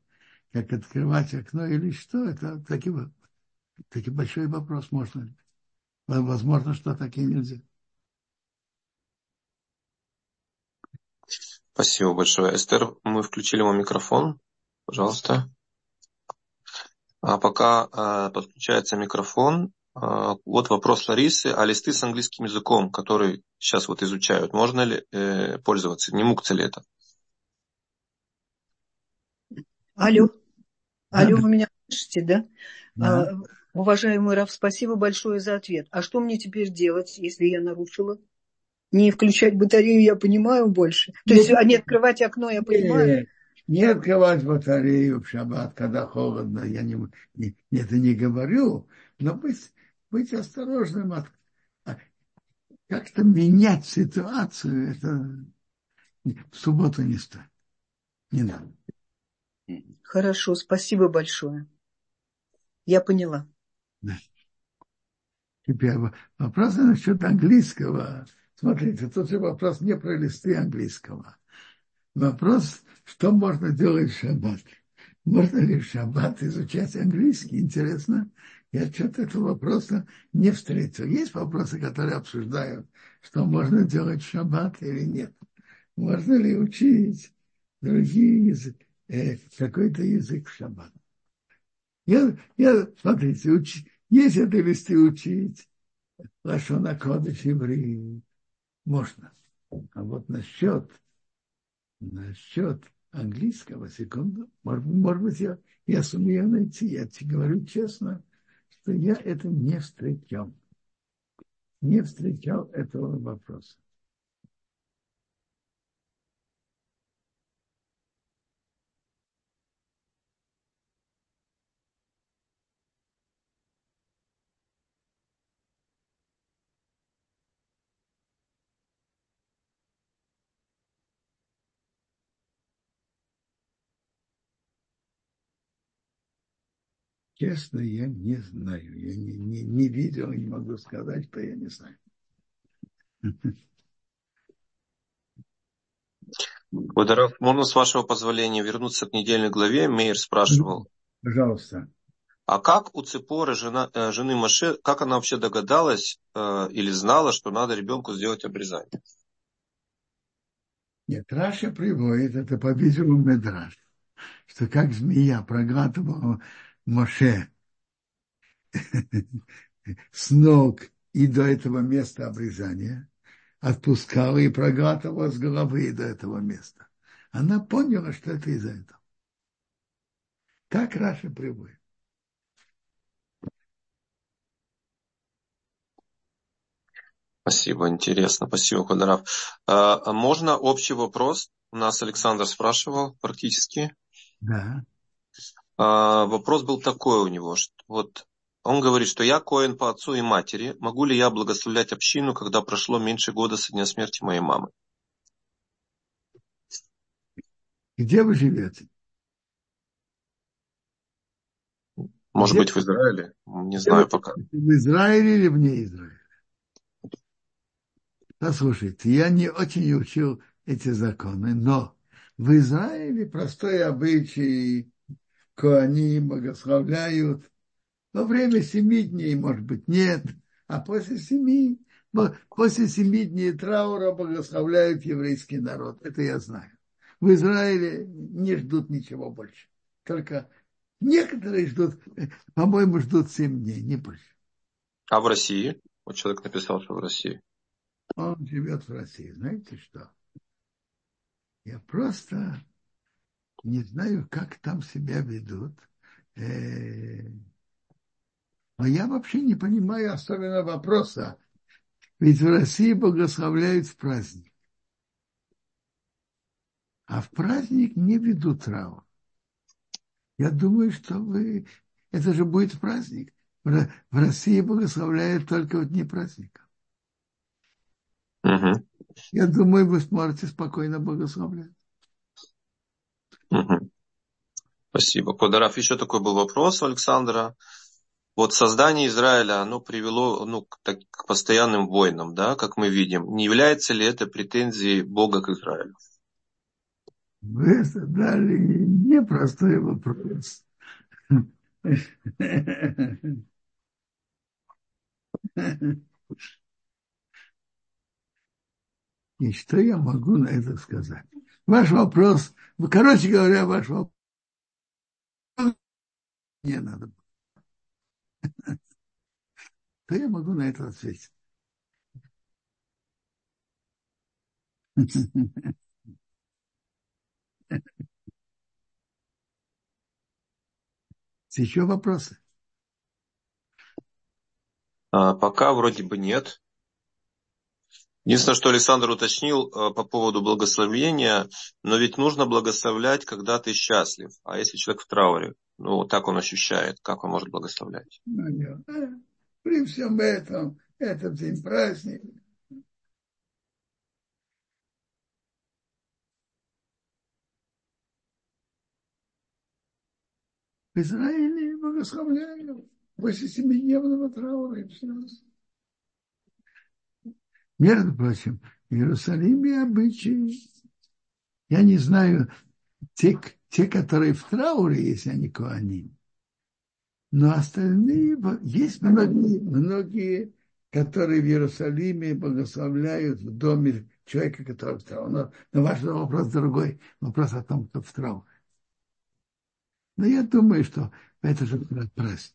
Speaker 1: как открывать окно или что, это таки, таки большой вопрос, можно ли. Возможно, что так и нельзя.
Speaker 2: Спасибо большое. Эстер, мы включили вам микрофон. Пожалуйста. А пока а, подключается микрофон, вот вопрос Ларисы. А листы с английским языком, которые сейчас вот изучают, можно ли э, пользоваться? Не мукция ли это?
Speaker 5: Алло. Алло, вы меня слышите, да? да. А, уважаемый Раф, спасибо большое за ответ. А что мне теперь делать, если я нарушила? не включать батарею я понимаю больше. То есть, а не открывать окно я понимаю.
Speaker 1: Не открывать батарею в шаббат, когда холодно, я не, не, это не говорю, но быть, быть осторожным, от, а, как-то менять ситуацию, это в субботу не стоит. Не надо.
Speaker 5: Хорошо, спасибо большое. Я поняла. Да.
Speaker 1: Теперь вопрос насчет английского. Смотрите, тут же вопрос не про листы английского. Вопрос, что можно делать в шаббат. Можно ли в шаббат изучать английский? Интересно. Я что-то этого вопроса не встретил. Есть вопросы, которые обсуждают, что можно делать в шаббат или нет. Можно ли учить другие языки, э, какой-то язык в шаббат? Я, я смотрите, уч, если это листы учить, Лашона Кодыш евреи, можно. А вот насчет, насчет английского, секунду, может, может быть, я, я сумею найти. Я тебе говорю честно, что я это не встречал. Не встречал этого вопроса. Честно, я не знаю. Я не, не, не видел не могу сказать, что я не знаю.
Speaker 2: Водоров, можно с вашего позволения вернуться к недельной главе? Мейер спрашивал.
Speaker 1: Пожалуйста.
Speaker 2: А как у Цепоры, жена, э, жены Маше, как она вообще догадалась э, или знала, что надо ребенку сделать обрезание?
Speaker 1: Нет, Раша приводит, это, по-видимому, Медраш, что как змея проглатывала Моше с ног и до этого места обрезания, отпускала и проглатывала с головы до этого места. Она поняла, что это из-за этого. Так Раша приводит.
Speaker 2: Спасибо, интересно. Спасибо, Квадраф. А, а можно общий вопрос? У нас Александр спрашивал практически.
Speaker 1: Да.
Speaker 2: А, вопрос был такой у него, что вот он говорит, что я коин по отцу и матери. Могу ли я благословлять общину, когда прошло меньше года со дня смерти моей мамы?
Speaker 1: Где вы живете?
Speaker 2: Может Где? быть, в Израиле? Не знаю пока.
Speaker 1: В Израиле или вне Израиля? Послушайте, я не очень учил эти законы, но в Израиле простой обычай, они благословляют во время семи дней, может быть, нет, а после семи, после семи дней траура благословляют еврейский народ. Это я знаю. В Израиле не ждут ничего больше. Только некоторые ждут, по-моему, ждут семь дней, не больше.
Speaker 2: А в России? Вот человек написал, что в России.
Speaker 1: Он живет в России. Знаете что? Я просто не знаю, как там себя ведут. Э, но я вообще не понимаю особенно вопроса. Ведь в России благословляют в праздник. А в праздник не ведут траур. Я думаю, что вы... Это же будет праздник. В России благословляют только в дни праздника.
Speaker 2: Угу.
Speaker 1: Я думаю, вы сможете спокойно благословлять.
Speaker 2: Угу. Спасибо. Квадраф, еще такой был вопрос у Александра. Вот создание Израиля, оно привело ну, к, так, к постоянным войнам, да, как мы видим. Не является ли это претензией Бога к Израилю?
Speaker 1: Вы задали непростой вопрос. И что я могу на это сказать? Ваш вопрос, короче говоря, ваш вопрос не надо. Что я могу на это ответить? Еще вопросы?
Speaker 2: А, пока вроде бы нет. Единственное, что Александр уточнил э, по поводу благословения, но ведь нужно благословлять, когда ты счастлив. А если человек в трауре, ну, так он ощущает, как он может благословлять?
Speaker 1: При всем этом, этот день праздник. В Израиле благословляют после семидневного траура и все. Между прочим, в Иерусалиме обычаи, я не знаю, те, те, которые в трауре, если они коаним, но остальные, есть многие, многие, которые в Иерусалиме благословляют в доме человека, который в трауре. Но, но ваш вопрос другой, вопрос о том, кто в трауре. Но я думаю, что это же праздник.